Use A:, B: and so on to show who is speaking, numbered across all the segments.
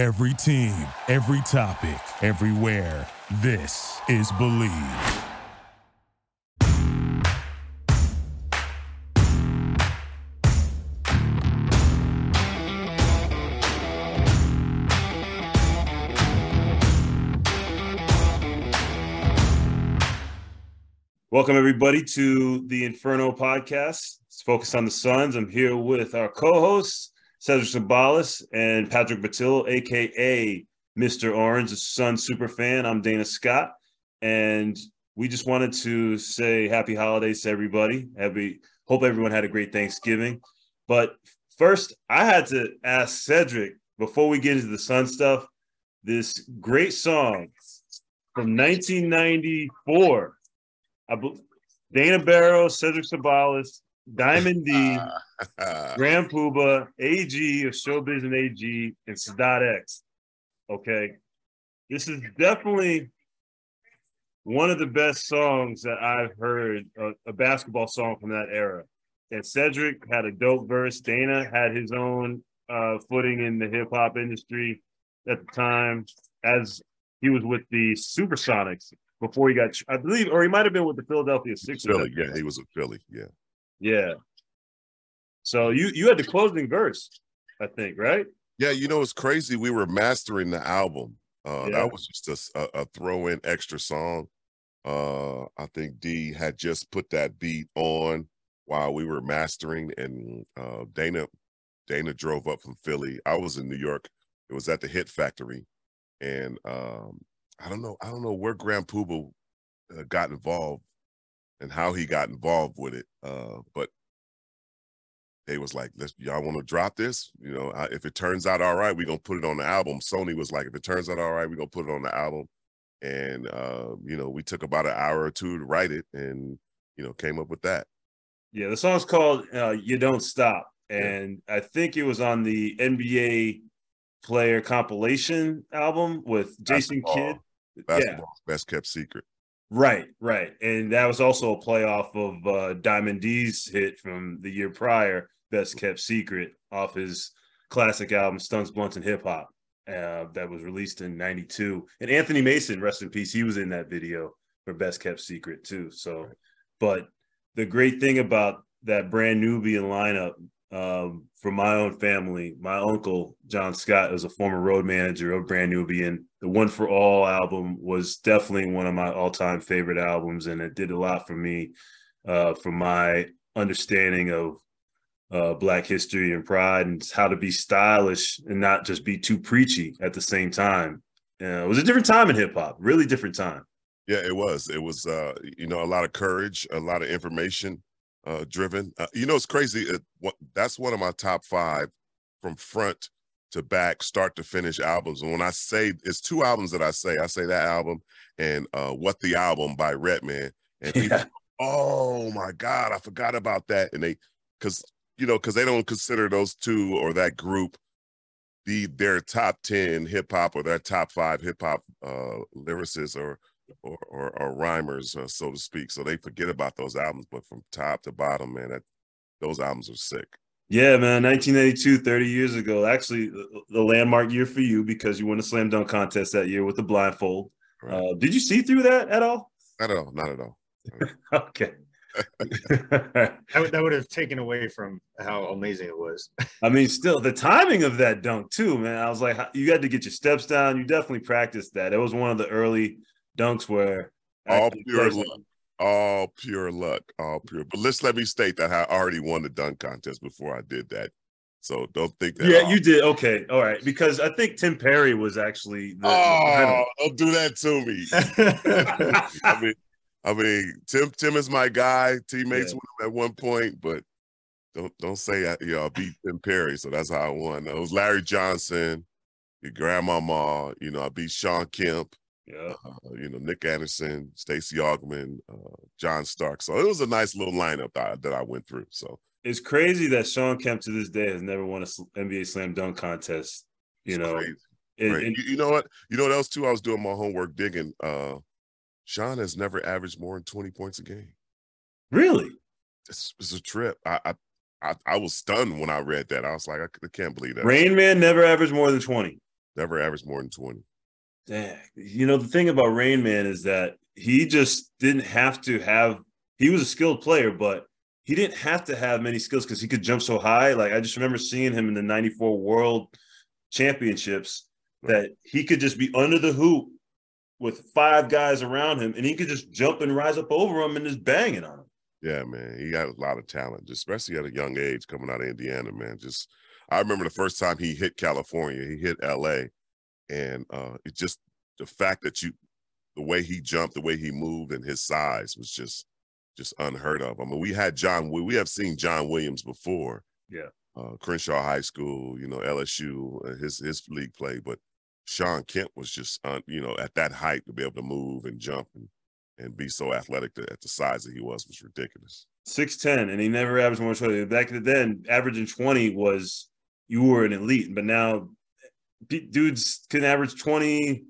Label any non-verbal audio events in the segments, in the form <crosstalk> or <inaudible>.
A: Every team, every topic, everywhere. This is Believe.
B: Welcome, everybody, to the Inferno podcast. It's focused on the Suns. I'm here with our co hosts, Cedric Ceballos and Patrick Batil, aka Mr. Orange, a Sun super fan. I'm Dana Scott. And we just wanted to say happy holidays to everybody. Happy, hope everyone had a great Thanksgiving. But first, I had to ask Cedric before we get into the Sun stuff this great song from 1994 I Dana Barros, Cedric Ceballos, Diamond D, <laughs> Grand Puba, AG of Showbiz and AG, and Sadat X. Okay. This is definitely one of the best songs that I've heard, a, a basketball song from that era. And Cedric had a dope verse. Dana had his own uh, footing in the hip hop industry at the time, as he was with the Supersonics before he got, I believe, or he might have been with the Philadelphia Sixers.
C: Philly, yeah, he was with Philly, yeah,
B: yeah. So you you had the closing verse, I think, right?
C: Yeah, you know it's crazy. We were mastering the album. Uh, yeah. That was just a, a throw-in extra song. Uh, I think D had just put that beat on while we were mastering, and uh, Dana Dana drove up from Philly. I was in New York. It was at the Hit Factory, and um, I don't know. I don't know where Grand Puba uh, got involved and how he got involved with it. Uh, but they was like, "Let's y'all want to drop this? You know, if it turns out all right, we're gonna put it on the album." Sony was like, "If it turns out all right, we're gonna put it on the album." And uh, you know, we took about an hour or two to write it, and you know, came up with that.
B: Yeah, the song's called uh, "Ya Don't Stop," and yeah. I think it was on the NBA player compilation album with Jason Kidd
C: basketball's yeah. best kept secret.
B: Right, right. And that was also a playoff of uh, Diamond D's hit from the year prior, Best Kept Secret, off his classic album, Stunts, Blunts, and Hip Hop, uh, that was released in 92. And Anthony Mason, rest in peace, he was in that video for Best Kept Secret too. So, but the great thing about that brand Nubian lineup um, from my own family. My uncle John Scott is a former road manager of Brand Nubian. The One for All album was definitely one of my all-time favorite albums, and it did a lot for me, uh, for my understanding of uh, Black history and pride, and how to be stylish and not just be too preachy at the same time. Uh, it was a different time in hip hop, really different time.
C: Yeah, it was. It was, uh, you know, a lot of courage, a lot of information uh, driven. Uh, you know, it's crazy. It, what, that's one of my top five from front to back, start to finish albums. And when I say it's two albums that I say, I say that album and uh, What the Album by Redman. And people, yeah. oh my God, I forgot about that. And they, because, you know, because they don't consider those two or that group the their top 10 hip hop or their top five hip hop uh, lyricists or or, or, or rhymers, uh, so to speak. So they forget about those albums, but from top to bottom, man, that, those albums are sick.
B: Yeah, man, 1982, 30 years ago. Actually, the landmark year for you because you won the slam dunk contest that year with the blindfold. Right. Uh, did you see through that at all?
C: Not at all. Not at all. <laughs>
B: okay. <laughs>
D: that, would, that would have taken away from how amazing it was.
B: I mean, still the timing of that dunk too, man. I was like, you had to get your steps down. You definitely practiced that. It was one of the early dunks were
C: all pure luck. All pure luck. All pure. But let's let me state that I already won the dunk contest before I did that. So don't think that.
B: Yeah, you did. Okay, all right. Because I think Tim Perry was actually.
C: The, oh, the don't do that to me. <laughs> I mean, I mean, Tim. Tim is my guy. Teammates yeah. with him at one point, but don't don't say I, you know I beat Tim Perry. So that's how I won. It was Larry Johnson, your grandmama. You know, I beat Shawn Kemp.
B: Yeah.
C: Uh, you know, Nick Anderson, Stacey Augmon, uh, John Stark. So it was a nice little lineup that I, that I went through. So
B: it's crazy that Shawn Kemp to this day has never won an NBA slam dunk contest. You it's know,
C: and, and, you, you, know what? You know what else too? I was doing my homework digging. Uh, Shawn has never averaged more than 20 points a game.
B: Really?
C: It's, it's a trip. I, I, I I was stunned when I read that. I was like, I, I can't believe that.
B: Rain Man never averaged more than 20.
C: Never averaged more than 20.
B: Dang. You know, the thing about Rain Man is that he just didn't have to have, he was a skilled player, but he didn't have to have many skills because he could jump so high. Like I just remember seeing him in the 94 World Championships that he could just be under the hoop with five guys around him and he could just jump and rise up over them and just banging on them.
C: Yeah, man. He got a lot of talent, especially at a young age coming out of Indiana, man. Just I remember the first time he hit California, he hit LA. And uh it just the fact that you the way he jumped, the way he moved, and his size was just just unheard of. I mean, we had John, we have seen John Williams before.
B: Yeah.
C: Uh, Crenshaw High School, you know, LSU, uh, his his league play, but Shawn Kemp was just, uh, you know, at that height to be able to move and jump and, and be so athletic to, at the size that he was was ridiculous.
B: Six ten, and he never averaged more than Back then, averaging twenty was you were an elite, but now dudes can average twenty,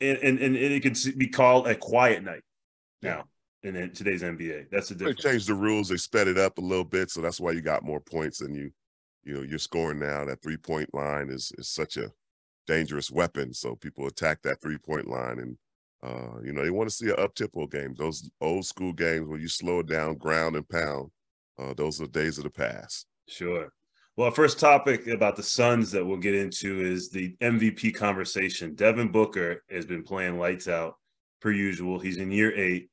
B: and and, and it could be called a quiet night now in today's NBA. That's the difference.
C: They changed the rules. They sped it up a little bit, so that's why you got more points than you, you know, you're scoring now. That three point line is is such a dangerous weapon. So people attack that three point line, and uh, you know they want to see an up tempo game. Those old school games where you slow it down, ground and pound. Uh, those are the days of the past.
B: Sure. Well, first topic about the Suns that we'll get into is the MVP conversation. Devin Booker has been playing lights out per usual. He's in year eight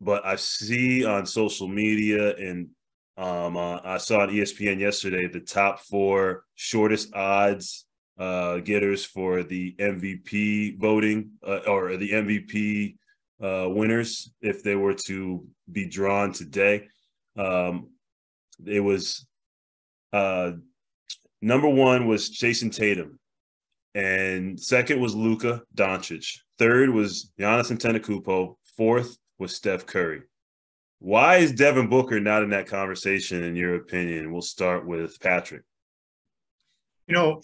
B: but I see on social media and um, uh, I saw on ESPN yesterday the top four shortest odds uh, getters for the MVP voting uh, or the MVP uh, winners if they were to be drawn today. Um, it was uh, number one was Jayson Tatum, and second was Luka Doncic. Third was Giannis Antetokounmpo. Fourth was Steph Curry. Why is Devin Booker not in that conversation, in your opinion? We'll start with Patrick.
D: You know,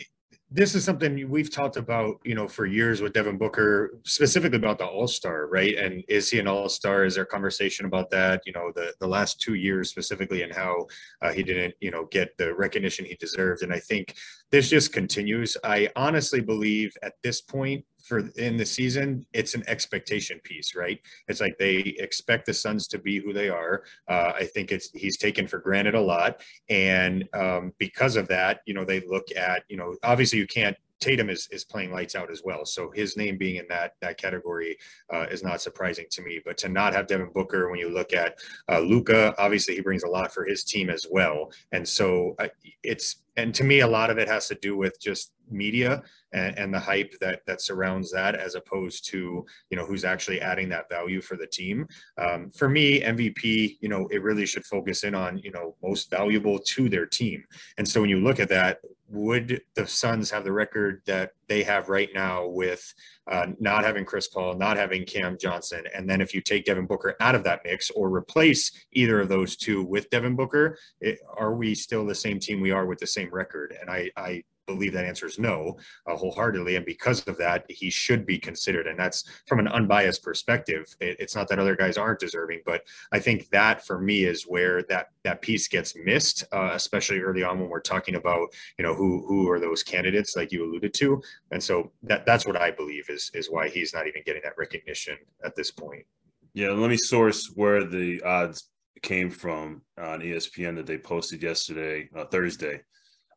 D: this is something we've talked about, you know, for years with Devin Booker, specifically about the All Star, right? And is he an All Star? Is there conversation about that? You know, the the last two years specifically, and how uh, he didn't, you know, get the recognition he deserved. And I think this just continues. I honestly believe at this point, for in the season, it's an expectation piece, right? It's like they expect the Suns to be who they are. Uh, I think it's he's taken for granted a lot, and um, because of that, you know, they look at you know obviously you can't Tatum is is playing lights out as well. So his name being in that that category uh, is not surprising to me. But to not have Devin Booker, when you look at uh, Luka, obviously he brings a lot for his team as well. And so uh, it's and to me, a lot of it has to do with just media and, and, the hype that that surrounds that, as opposed to you know who's actually adding that value for the team. Um, for me, MVP, you know, it really should focus in on you know most valuable to their team. And so when you look at that, would the Suns have the record that they have right now with uh, not having Chris Paul, not having Cam Johnson, and then if you take Devin Booker out of that mix or replace either of those two with Devin Booker, it, are we still the same team we are with the same record? And I, I believe that answer is no uh, wholeheartedly and because of that he should be considered. And that's from an unbiased perspective. It, it's not that other guys aren't deserving but i think that for me is where that that piece gets missed uh, especially early on when we're talking about you know who who are those candidates like you alluded to. And so that that's what i believe is is why he's not even getting that recognition at this point.
B: Yeah let me source where the odds came from on espn that they posted yesterday uh, thursday.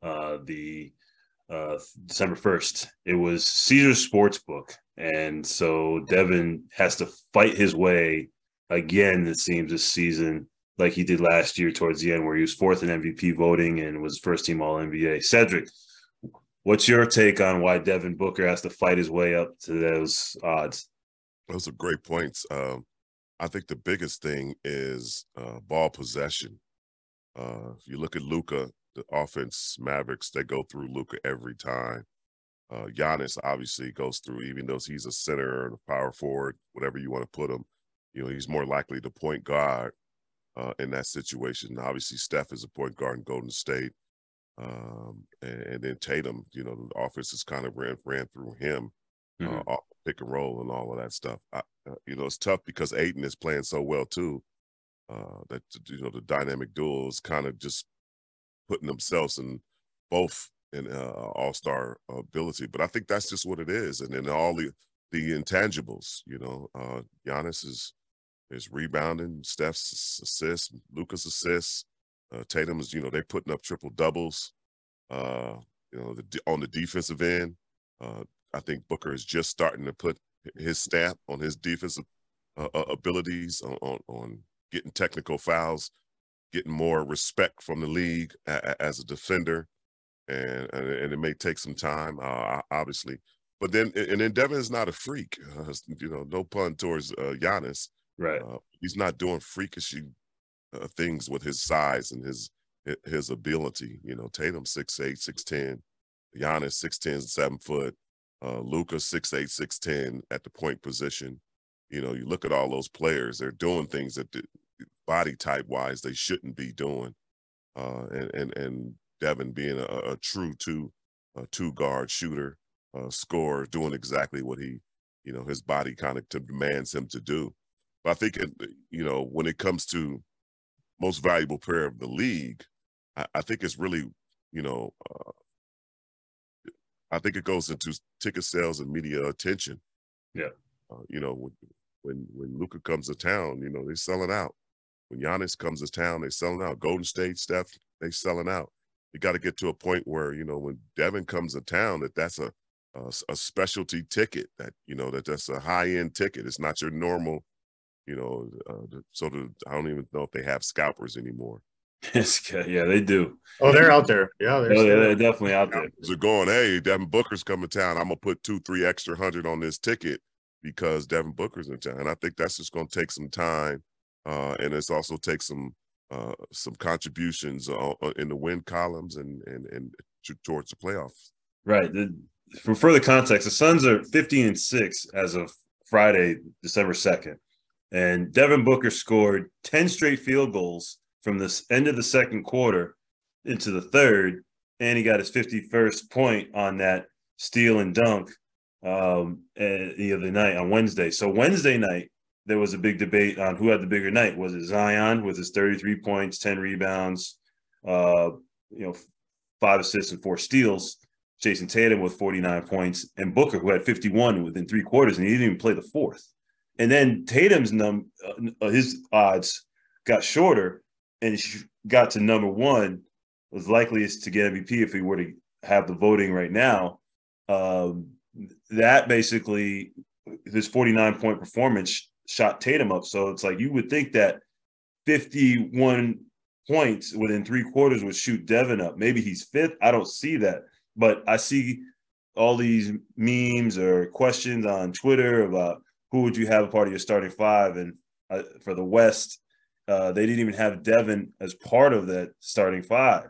B: Uh, the uh, December 1st. It was Caesar Sportsbook. And so Devin has to fight his way again, it seems, this season, like he did last year towards the end, where he was fourth in MVP voting and was first team All NBA. Cedric, what's your take on why Devin Booker has to fight his way up to those odds?
C: Those are great points. Um, I think the biggest thing is uh, ball possession. Uh, if you look at Luka, the offense Mavericks, they go through Luka every time. Uh, Giannis obviously goes through, even though he's a center or a power forward, whatever you want to put him. You know, he's more likely to point guard uh, in that situation. Obviously, Steph is a point guard in Golden State. Um, and, and, then Tatum, you know, the offense has kind of ran ran through him, uh, mm-hmm. uh, off pick and roll and all of that stuff. I, uh, you know, it's tough because Ayton is playing so well too. Uh, that you know the dynamic duo is kind of just putting themselves in both in uh, All Star ability. But I think that's just what it is, and then all the the intangibles. You know, uh, Giannis is is rebounding, Steph's assists, Luka's assists, uh, Tatum's. You know, they're putting up triple doubles. Uh, you know, the, on the defensive end, uh, I think Booker is just starting to put his stamp on his defensive uh, uh abilities on, on, on getting technical fouls, getting more respect from the league a, as a defender, and, and it may take some time, uh, obviously. But then, and then Devin is not a freak, <laughs> uh, you know. No pun towards uh, Giannis.
B: Right.
C: Uh, he's not doing freakish uh, things with his size and his his ability. You know, Tatum six eight, six ten, Giannis six ten, seven foot, uh, Luka six eight, six ten at the point position. You know, you look at all those players; they're doing things that the, body type wise they shouldn't be doing. Uh, and and and Devin being a, a true two a two guard shooter, uh, scorer, doing exactly what he, you know, his body kind of demands him to do. But I think, it, you know, when it comes to most valuable player of the league, I, I think it's really, you know, uh, I think it goes into ticket sales and media attention.
B: Yeah.
C: Uh, you know, when when when Luka comes to town, you know, they're selling out. When Giannis comes to town, they're selling out. Golden State, Steph, they selling out. You got to get to a point where you know when Devin comes to town, that that's a a, a specialty ticket. That you know that that's a high end ticket. It's not your normal, you know, uh, sort of. I don't even know if they have scalpers anymore. <laughs>
B: yeah, they do.
D: Oh, they're out there. Yeah,
B: they're, oh, yeah, they're definitely out there.
C: They're going, hey, Devin Booker's coming to town. I'm gonna put two, three extra hundred on this ticket because Devin Booker's in town. And I think that's just gonna take some time, uh, and it's also take some uh, some contributions uh, uh, in the win columns and and and towards the playoffs.
B: Right. The, for further context, the Suns are 15 and six as of Friday, December 2nd, and Devin Booker scored 10 straight field goals from the end of the second quarter into the third, and he got his 51st point on that steal and dunk um, eh, the other night on Wednesday. So Wednesday night, there was a big debate on who had the bigger night. Was it Zion with his 33 points, 10 rebounds, uh, you know, five assists and four steals, Jayson Tatum with 49 points, and Booker who had 51 within three quarters, and he didn't even play the fourth. And then Tatum's num uh, his odds got shorter and got to number one, was likeliest to get MVP if he were to have the voting right now. Um, that basically, this 49 point performance shot Tatum up. So it's like you would think that 51 points within three quarters would shoot Devin up. Maybe he's fifth. I don't see that. But I see all these memes or questions on Twitter about who would you have a part of your starting five. And uh, for the West, uh, they didn't even have Devin as part of that starting five.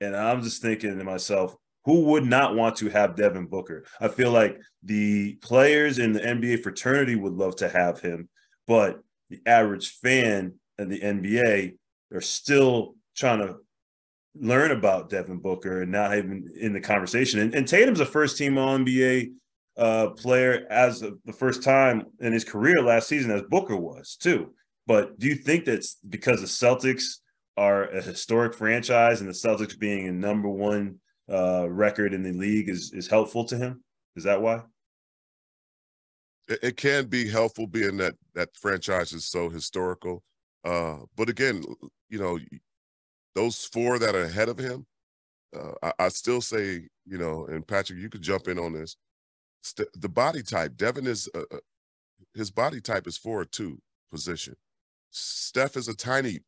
B: And I'm just thinking to myself, who would not want to have Devin Booker? I feel like the players in the NBA fraternity would love to have him, but the average fan of the NBA are still trying to learn about Devin Booker and not even in the conversation. And, and Tatum's a first team All NBA uh, player as the first time in his career last season, as Booker was too. But do you think that's because the Celtics are a historic franchise and the Celtics being a number one uh, record in the league is is helpful to him? Is that why?
C: It, it can be helpful, being that that franchise is so historical. Uh, but again, you know, those four that are ahead of him, uh, I, I, still say, you know, and Patrick, you could jump in on this. St- the body type, Devin is uh, uh his body type is four or two position. Steph is a tiny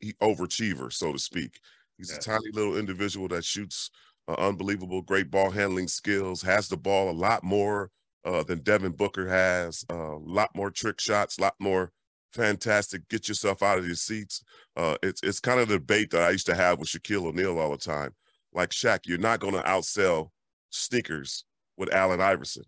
C: he, overachiever, so to speak. He's yeah. a tiny little individual that shoots uh, unbelievable, great ball handling skills, has the ball a lot more uh, than Devin Booker has, a uh, lot more trick shots, a lot more fantastic. Get yourself out of your seats. Uh, it's it's kind of the debate that I used to have with Shaquille O'Neal all the time. Like Shaq, you're not going to outsell sneakers with Allen Iverson.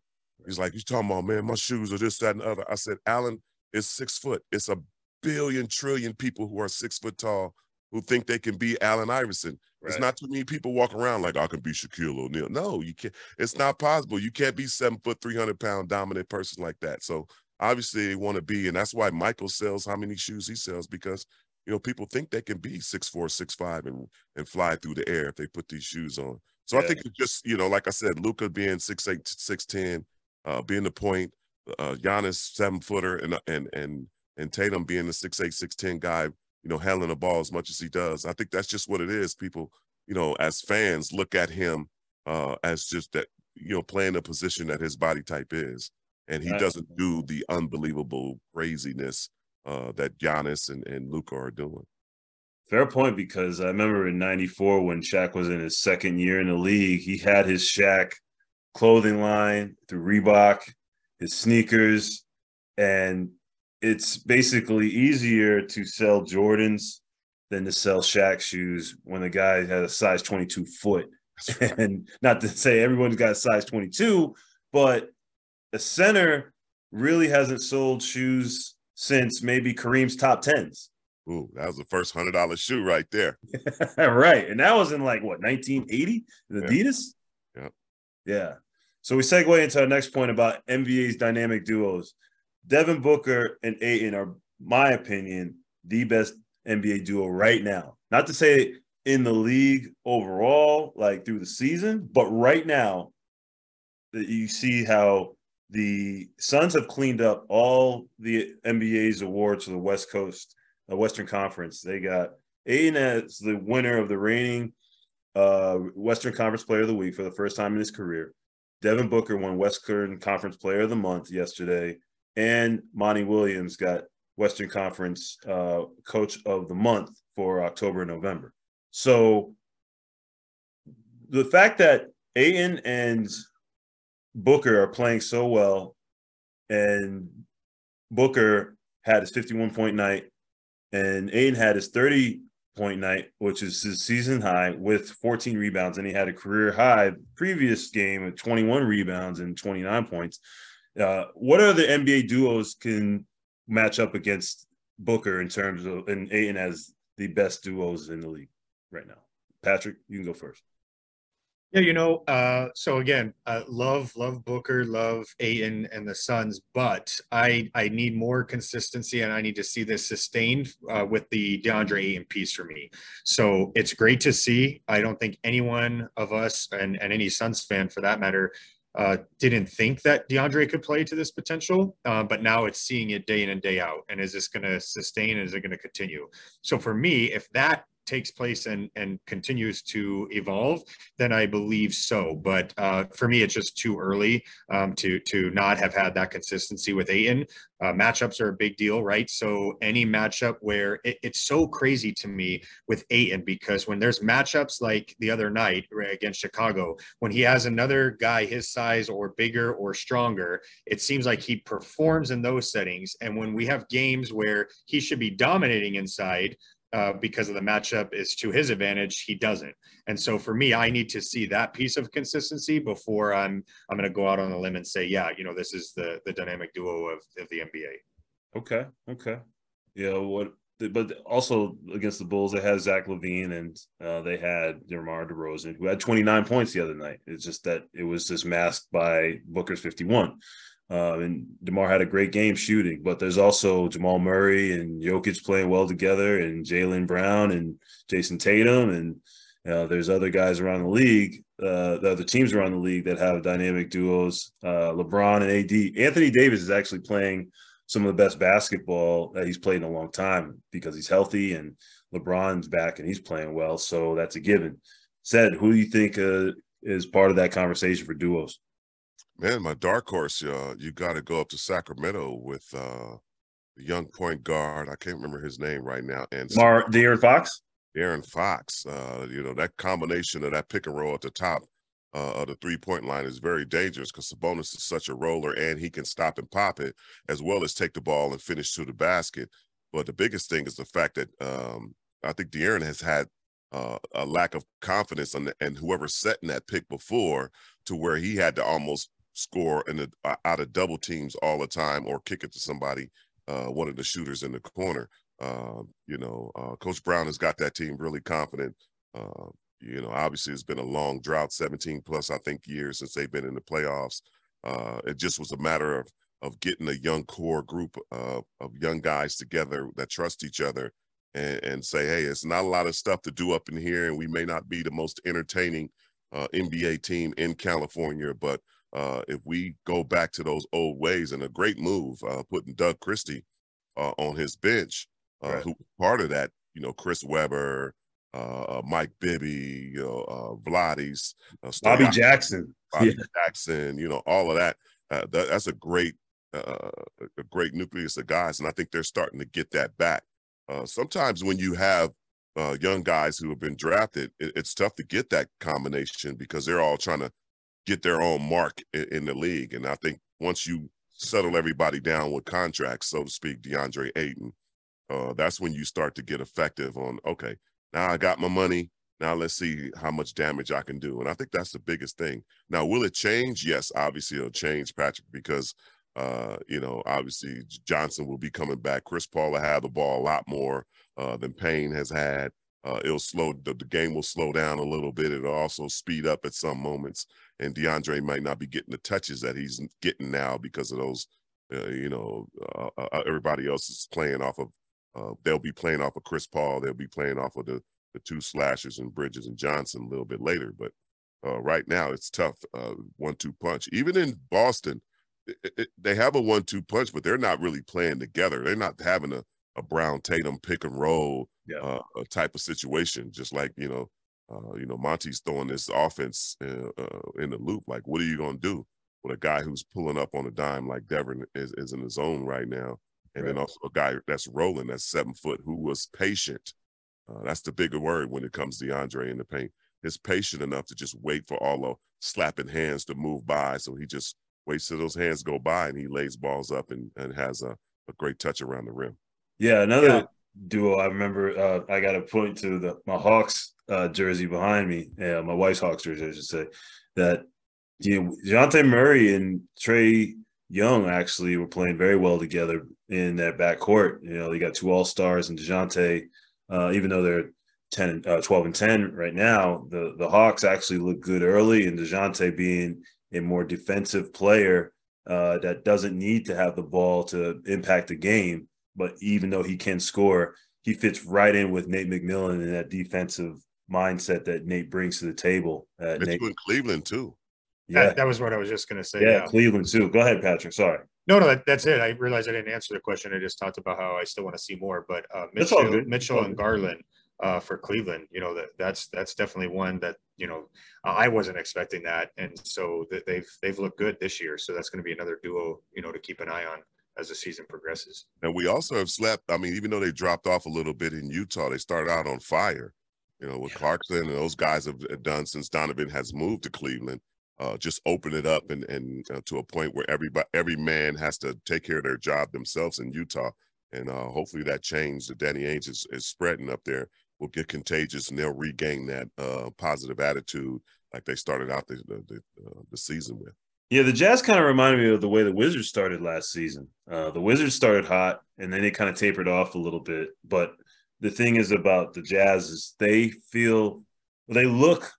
C: He's like, you're talking about, man, my shoes are this, that, and the other. I said, Allen is six foot. It's a billion trillion people who are six foot tall who think they can be Allen Iverson. Right. It's not too many people walk around like I can be Shaquille O'Neal. No, you can't. It's not possible. You can't be seven foot, three hundred pound dominant person like that. So obviously they want to be, and that's why Michael sells how many shoes he sells because you know people think they can be six four, six five, and and fly through the air if they put these shoes on. So yeah. I think it's just, you know, like I said, Luka being six eight, six ten, uh, being the point, uh, Giannis seven footer, and and and and Tatum being the six eight, six ten guy, you know, handling the ball as much as he does. I think that's just what it is. People, you know, as fans, look at him uh, as just that, you know, playing the position that his body type is, and he right. doesn't do the unbelievable craziness uh, that Giannis and and Luka are doing.
B: Fair point, because I remember in '94 when Shaq was in his second year in the league, he had his Shaq clothing line through Reebok, his sneakers, and it's basically easier to sell Jordans than to sell Shaq shoes when the guy has a size 22 foot. Right. <laughs> And not to say everyone's got a size 22, but a center really hasn't sold shoes since maybe Kareem's top tens.
C: Ooh, that was the first hundred dollar shoe right there. <laughs>
B: right. And that was in like what 1980 Adidas?
C: Yeah.
B: Yeah. So we segue into our next point about NBA's dynamic duos. Devin Booker and Ayton are, my opinion, the best NBA duo right now. Not to say in the league overall, like through the season, but right now, that you see how the Suns have cleaned up all the NBA's awards for the West Coast, the Western Conference. They got Ayton as the winner of the reigning uh, Western Conference Player of the Week for the first time in his career. Devin Booker won Western Conference Player of the Month yesterday and Monty Williams got Western Conference uh, Coach of the Month for October and November. So the fact that Ayton and Booker are playing so well, and Booker had his 51 point night, and Ayton had his 30 point night, which is his season high with 14 rebounds, and he had a career high previous game of 21 rebounds and 29 points. Uh, what other NBA duos can match up against Booker in terms of and Ayton as the best duos in the league right now? Patrick, you can go first.
D: Yeah, you know, uh, so again, uh, love, love Booker, love Ayton and the Suns, but I I need more consistency and I need to see this sustained uh, with the DeAndre Ayton piece for me. So it's great to see. I don't think anyone of us and, and any Suns fan for that matter uh, didn't think that DeAndre could play to this potential, uh, but now it's seeing it day in and day out. And is this going to sustain? Is it going to continue? So for me, if that takes place and and continues to evolve, then I believe so. But uh, for me, it's just too early um, to to not have had that consistency with Ayton. Uh, matchups are a big deal, right? So any matchup where it, it's so crazy to me with Ayton because when there's matchups like the other night against Chicago, when he has another guy his size or bigger or stronger, it seems like he performs in those settings. And when we have games where he should be dominating inside, uh, because of the matchup is to his advantage, he doesn't. And so for me, I need to see that piece of consistency before I'm I'm going to go out on a limb and say, yeah, you know, this is the the dynamic duo of, of the NBA.
B: Okay. Okay. Yeah. What? But also against the Bulls, they had Zach LaVine and uh, they had DeMar DeRozan, who had 29 points the other night. It's just that it was just masked by Booker's 51. Uh, and DeMar had a great game shooting, but there's also Jamal Murray and Jokic playing well together, and Jaylen Brown and Jayson Tatum, and uh, there's other guys around the league, uh, the other teams around the league that have dynamic duos. Uh, LeBron and AD. Anthony Davis is actually playing some of the best basketball that he's played in a long time because he's healthy, and LeBron's back and he's playing well, so that's a given. Ced, who do you think uh, is part of that conversation for duos?
C: Man, my dark horse, uh, you got to go up to Sacramento with uh, the young point guard. I can't remember his name right now. And
B: Mar De'Aaron Fox.
C: De'Aaron Fox. Uh, you know that combination of that pick and roll at the top uh, of the three point line is very dangerous because Sabonis is such a roller and he can stop and pop it as well as take the ball and finish to the basket. But the biggest thing is the fact that um, I think De'Aaron has had uh, a lack of confidence on the, and whoever setting that pick before to where he had to almost score uh, out of double teams all the time or kick it to somebody, uh, one of the shooters in the corner. Uh, you know, uh, Coach Brown has got that team really confident. Uh, you know, obviously it's been a long drought, 17 plus, I think, years since they've been in the playoffs. Uh, it just was a matter of of getting a young core group of young guys together that trust each other and, and say, hey, it's not a lot of stuff to do up in here, and we may not be the most entertaining uh, NBA team in California. But uh, if we go back to those old ways, and a great move uh, putting Doug Christie uh, on his bench, uh, right. who part of that, you know, Chris Webber, uh, Mike Bibby, you know, Vladis,
B: Bobby Jackson, <laughs>
C: Bobby yeah. Jackson, you know, all of that. that that's a great, a great nucleus of guys, and I think they're starting to get that back. sometimes when you have uh, young guys who have been drafted, it, it's tough to get that combination because they're all trying to get their own mark in, in, the league. And I think once you settle everybody down with contracts, so to speak, DeAndre Ayton, uh, that's when you start to get effective on, okay, now I got my money. Now let's see how much damage I can do. And I think that's the biggest thing. Now, will it change? Yes, obviously it'll change, Patrick, because uh, you know, obviously Johnson will be coming back. Chris Paul will have the ball a lot more uh, than Payne has had. Uh, it'll slow the, the, game will slow down a little bit. It'll also speed up at some moments, and DeAndre might not be getting the touches that he's getting now because of those. Uh, you know, uh, uh, uh, everybody else is playing off of. they'll be playing off of Chris Paul. They'll be playing off of the the two slashers and Bridges and Johnson a little bit later. But right now, it's tough. one-two punch. Even in Boston, it, it, they have a one-two punch, but they're not really playing together. They're not having a a Brown Tatum pick and roll yeah. uh, type of situation. Just like you know, uh, you know, Monty's throwing this offense uh, uh in the loop. Like, what are you going to do with a guy who's pulling up on a dime like Devin is, is in the zone right now, and right. then also a guy that's rolling that's seven foot who was patient. Uh, that's the bigger word when it comes to DeAndre in the paint. Is patient enough to just wait for all the slapping hands to move by, so he just waits till those hands go by and he lays balls up and, and has a, a great touch around the rim.
B: Yeah, another yeah. duo I remember. Uh, I got to point to the my Hawks uh, jersey behind me. Yeah, my wife's Hawks jersey, I should say. That you know, Dejounte Murray and Trae Young actually were playing very well together in that backcourt. You know, you got two All Stars and Dejounte. Uh, even though they're 10, uh, 12 and 10 right now, the, the Hawks actually look good early, and Dejounte being a more defensive player uh, that doesn't need to have the ball to impact the game but even though he can score, he fits right in with Nate McMillan in that defensive mindset that Nate brings to the table. Uh,
C: Nate, in Cleveland too.
D: Yeah, that, that, was what I was just going to say.
B: Yeah, yeah, Cleveland too. Go ahead, Patrick. Sorry.
D: No, no, that, that's it. I realized I didn't answer the question. I just talked about how I still want to see more. But uh, Mitchell, Mitchell and Garland uh, for Cleveland, you know that that's that's definitely one that you know I wasn't expecting that, and so they've they've looked good this year. So that's going to be another duo, you know, to keep an eye on as the season progresses.
C: And we also have slept. I mean, even though they dropped off a little bit in Utah, they started out on fire. You know, with yeah. Clarkson and those guys have done since Donovan has moved to Cleveland. Uh, just open it up and and uh, to a point where everybody every man has to take care of their job themselves in Utah. And uh, hopefully that change that Danny Ainge is, is spreading up there will get contagious and they'll regain that uh, positive attitude like they started out the the, the, uh, the season with.
B: Yeah, the Jazz kind of reminded me of the way the Wizards started last season. Uh, the Wizards started hot and then they kind of tapered off a little bit. But the thing is about the Jazz is they feel they look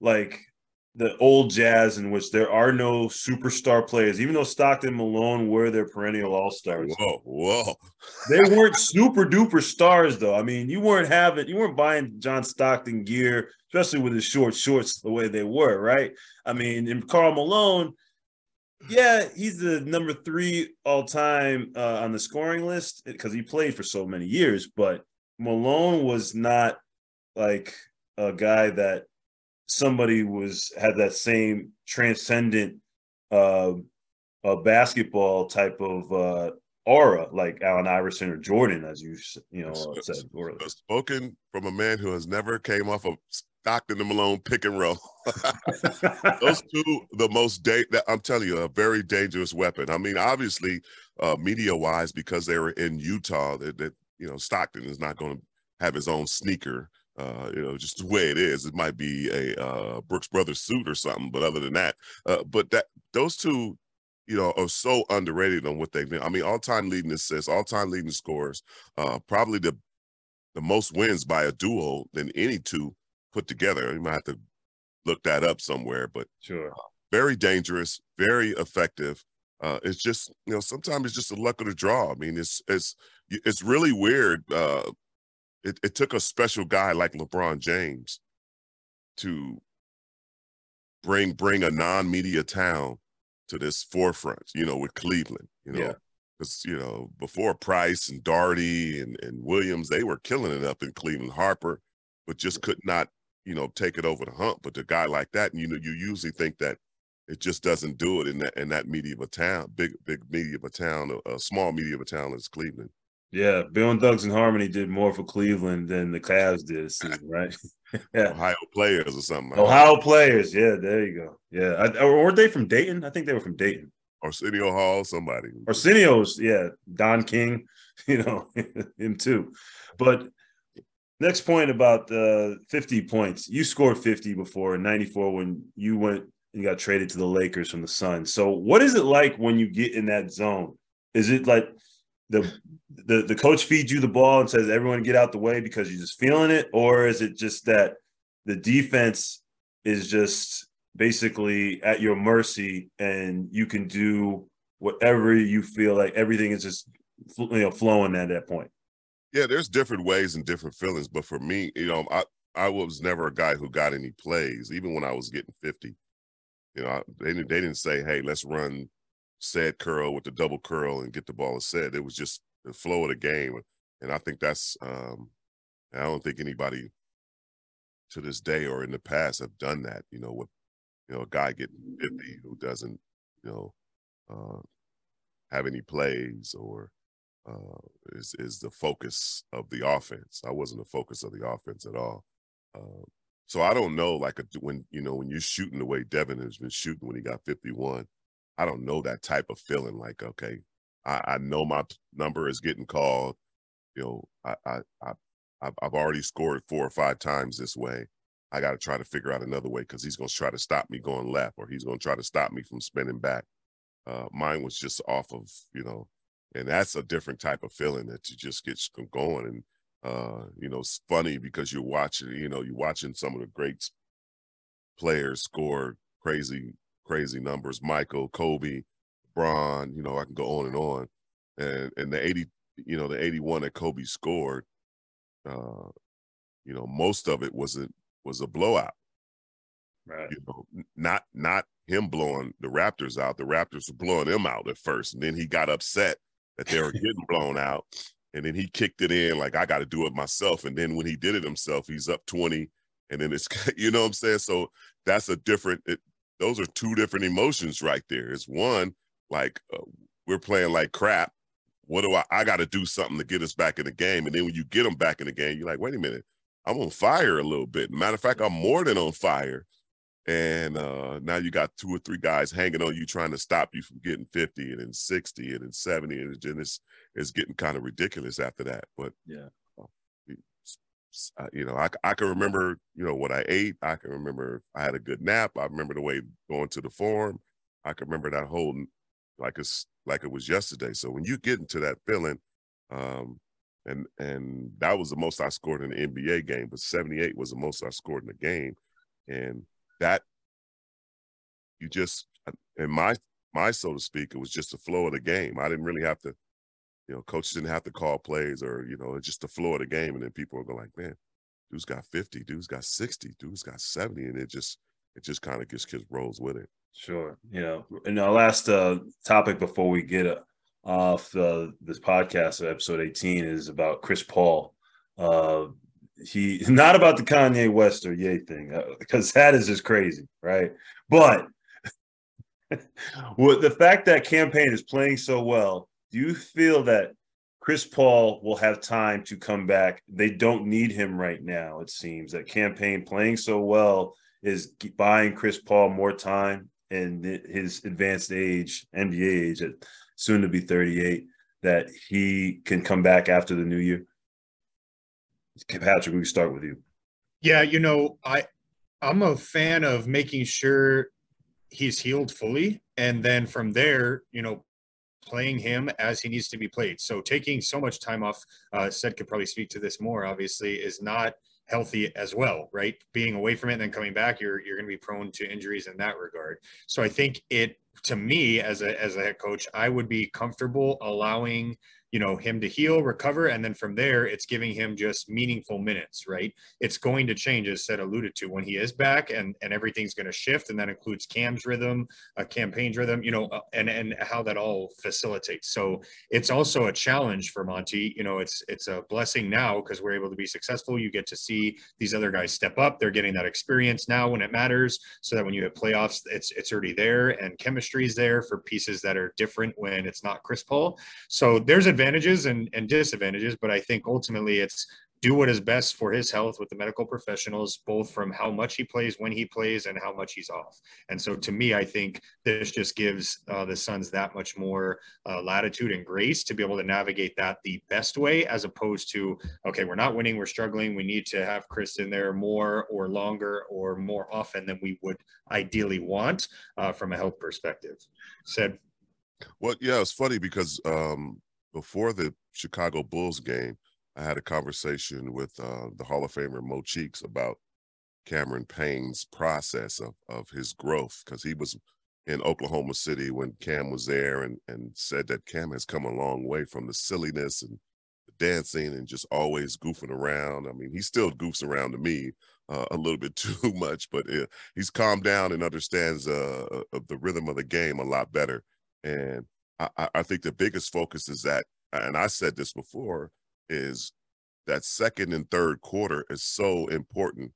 B: like the old Jazz in which there are no superstar players, even though Stockton Malone were their perennial all stars.
C: Whoa, whoa!
B: they weren't super duper stars though. I mean, you weren't having, you weren't buying John Stockton gear, especially with his short shorts the way they were, right? I mean, and Karl Malone yeah, he's the number three all time uh, on the scoring list because he played for so many years. But Malone was not like a guy that somebody was had that same transcendent uh, uh basketball type of uh, aura like Allen Iverson or Jordan, as you you know said.
C: Spoken from a man who has never came off of Stockton and Malone pick and roll. <laughs> Those two, the most da- that I'm telling you, a very dangerous weapon. I mean, obviously, uh, media wise, because they were in Utah, that you know Stockton is not going to have his own sneaker. Uh, you know, just the way it is. It might be a uh, Brooks Brothers suit or something, but other than that, uh, but that those two, you know, are so underrated on what they've been. I mean, all time leading assists, all time leading scores, uh, probably the the most wins by a duo than any two put together. You might have to look that up somewhere, but
B: sure.
C: Uh, very dangerous, very effective. Uh, it's just you know sometimes it's just a luck of the draw. I mean, it's it's it's really weird. Uh, it, it took a special guy like LeBron James to bring bring a non-media town to this forefront, you know, with Cleveland, you know. Because, yeah. you know, before Price and Daugherty and, and Williams, they were killing it up in Cleveland. Harper, but just could not, you know, take it over the hump. But a guy like that, and you know, you usually think that it just doesn't do it in that in that media of a town, big big media of a town, a, a small media of a town as Cleveland.
B: Yeah, Bill and Thugs and Harmony did more for Cleveland than the Cavs did, season, right? <laughs>
C: yeah, Ohio players or something.
B: Like Ohio that. players, yeah, there you go. Yeah, I, or were they from Dayton? I think they were from Dayton.
C: Arsenio Hall, somebody.
B: Arsenio's, yeah, Don King, <laughs> you know, <laughs> him too. But next point about uh, 50 points. You scored 50 before in 94 when you went and got traded to the Lakers from the Suns. So what is it like when you get in that zone? Is it like the the the coach feeds you the ball and says everyone get out the way because you're just feeling it, or is it just that the defense is just basically at your mercy and you can do whatever you feel like everything is just you know flowing at that point?
C: Yeah, there's different ways and different feelings, but for me, you know, I I was never a guy who got any plays, even when I was getting 50. You know, they they didn't say, "Hey, let's run said curl with the double curl and get the ball said. It was just the flow of the game, and I think that's. Um, I don't think anybody to this day or in the past have done that. You know, with you know a guy getting fifty who doesn't, you know, uh, have any plays or uh, is is the focus of the offense. I wasn't the focus of the offense at all. Uh, so I don't know, like a, when you know when you're shooting the way Devin has been shooting when he got 51, I don't know that type of feeling. Like, okay, I, I know my number is getting called. You know, I, I, I I've already scored four or five times this way. I got to try to figure out another way because he's going to try to stop me going left, or he's going to try to stop me from spinning back. Uh, mine was just off of, you know, and that's a different type of feeling that you just get going. And uh, you know, it's funny because you're watching, you know, you're watching some of the great players score crazy crazy numbers. Michael, Kobe, Bron, you know, I can go on and on. And and the 80, you know, the 81 that Kobe scored, uh, you know, most of it was a was a blowout.
B: Right.
C: You know, not not him blowing the Raptors out. The Raptors were blowing him out at first. And then he got upset that they were <laughs> getting blown out. And then he kicked it in like I got to do it myself. And then when he did it himself, he's up 20. And then it's <laughs> you know what I'm saying? So that's a different it, those are two different emotions right there. It's one like uh, we're playing like crap. What do I? I got to do something to get us back in the game. And then when you get them back in the game, you're like, wait a minute, I'm on fire a little bit. Matter of fact, I'm more than on fire. And uh, now you got two or three guys hanging on you, trying to stop you from getting 50 and then 60 and then 70, and then it's it's getting kind of ridiculous after that. But
B: yeah,
C: you know, I, I can remember, you know, what I ate. I can remember I had a good nap. I remember the way going to the forum. I can remember that whole like it's like it was yesterday. So when you get into that feeling, um, and and that was the most I scored in the NBA game, but 78 was the most I scored in the game. And that you just in my my so to speak, it was just the flow of the game. I didn't really have to you know, coaches didn't have to call plays or, you know, it's just the flow of the game. And then people are going like, man, dude's got 50, dude's got 60, dude's got 70. And it just, it just kind of gets kids rolls with it.
B: Sure. You know, and our last uh, topic before we get uh, off uh, this podcast, episode 18, is about Chris Paul. Uh, he <laughs> not about the Kanye West or Ye thing because uh, that is just crazy, right? But <laughs> with the fact that Cam Payne is playing so well, do you feel that Chris Paul will have time to come back? They don't need him right now. It seems that Cam Payne playing so well is buying Chris Paul more time and his advanced age, NBA age, at soon to be 38, that he can come back after the new year. Patrick, we start with you.
D: Yeah, you know, I I'm a fan of making sure he's healed fully, and then from there, you know, playing him as he needs to be played. So taking so much time off, uh, Ced could probably speak to this more. Obviously, is not healthy as well, right? Being away from it and then coming back, you're you're going to be prone to injuries in that regard. So I think it to me as a as a head coach, I would be comfortable allowing you know him to heal recover and then from there it's giving him just meaningful minutes right? It's going to change as Ced alluded to when he is back and and everything's going to shift and that includes cam's rhythm a Cam Payne's rhythm you know uh, and and how that all facilitates. So it's also a challenge for monty you know it's it's a blessing now because we're able to be successful. You get to see these other guys step up. They're getting that experience now when it matters so that when you have playoffs it's it's already there and chemistry is there for pieces that are different when it's not chris paul. So there's advantage advantages and, and disadvantages, but I think ultimately it's do what is best for his health with the medical professionals, both from how much he plays, when he plays, and how much he's off. And so, to me, I think this just gives uh, the Suns that much more uh, latitude and grace to be able to navigate that the best way, as opposed to, okay, we're not winning, we're struggling, we need to have Chris in there more or longer or more often than we would ideally want uh, from a health perspective. Ced.
C: Well, yeah, it's funny because um, before the Chicago Bulls game, I had a conversation with uh, the Hall of Famer Mo Cheeks about Cameron Payne's process of, of his growth because he was in Oklahoma City when Cam was there and, and said that Cam has come a long way from the silliness and the dancing and just always goofing around. I mean, he still goofs around to me uh, a little bit <laughs> too much, but uh, he's calmed down and understands uh, the rhythm of the game a lot better. And I, I think the biggest focus is that, and I said this before, is that second and third quarter is so important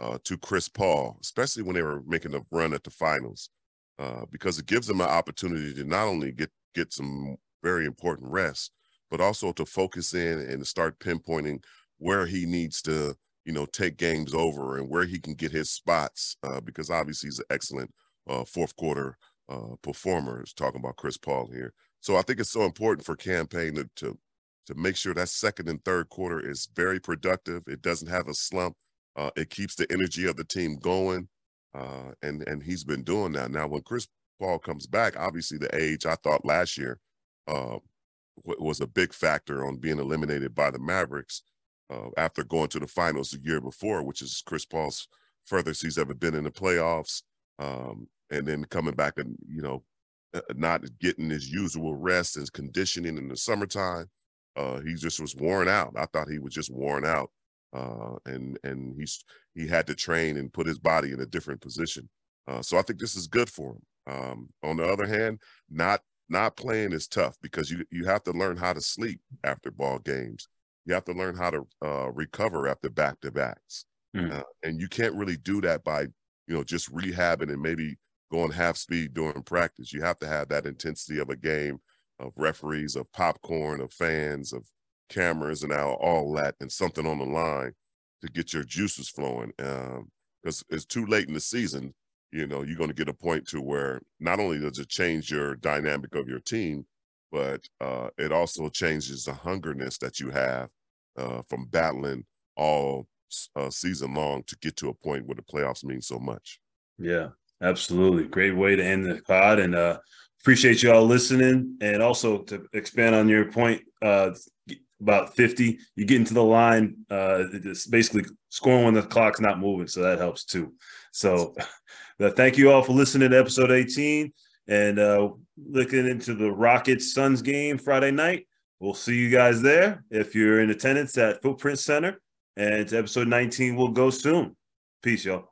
C: uh, to Chris Paul, especially when they were making a run at the finals, uh, because it gives them an opportunity to not only get get some very important rest, but also to focus in and start pinpointing where he needs to, you know, take games over and where he can get his spots. Uh, because obviously he's an excellent uh, fourth quarter uh, performers. Talking about Chris Paul here, so I think it's so important for Cam Payne to, to to make sure that second and third quarter is very productive. It doesn't have a slump. Uh, it keeps the energy of the team going, uh, and and he's been doing that. Now, when Chris Paul comes back, obviously the age I thought last year uh, was a big factor on being eliminated by the Mavericks uh, after going to the finals the year before, which is Chris Paul's furthest he's ever been in the playoffs. Um, and then coming back and you know uh, not getting his usual rest and conditioning in the summertime. Uh, he just was worn out. I thought he was just worn out, uh, and and he's he had to train and put his body in a different position. Uh, so I think this is good for him. Um, on the other hand, not not playing is tough because you you have to learn how to sleep after ball games. You have to learn how to uh, recover after back to backs, mm. and you can't really do that by you know just rehabbing and maybe going half speed during practice. You have to have that intensity of a game, of referees, of popcorn, of fans, of cameras, and all, all that, and something on the line to get your juices flowing. Because um, it's too late in the season. You know, you're going to get a point to where not only does it change your dynamic of your team, but uh, it also changes the hungerness that you have uh, from battling all uh, season long to get to a point where the playoffs mean so much.
B: Yeah, Absolutely. Great way to end the pod. And uh, appreciate you all listening. And also to expand on your point uh, about 50, you get into the line, uh, it's basically scoring when the clock's not moving. So that helps too. So <laughs> uh, thank you all for listening to episode 18 and uh, looking into the Rockets Suns game Friday night. We'll see you guys there if you're in attendance at Footprint Center. And episode 19 will go soon. Peace, y'all.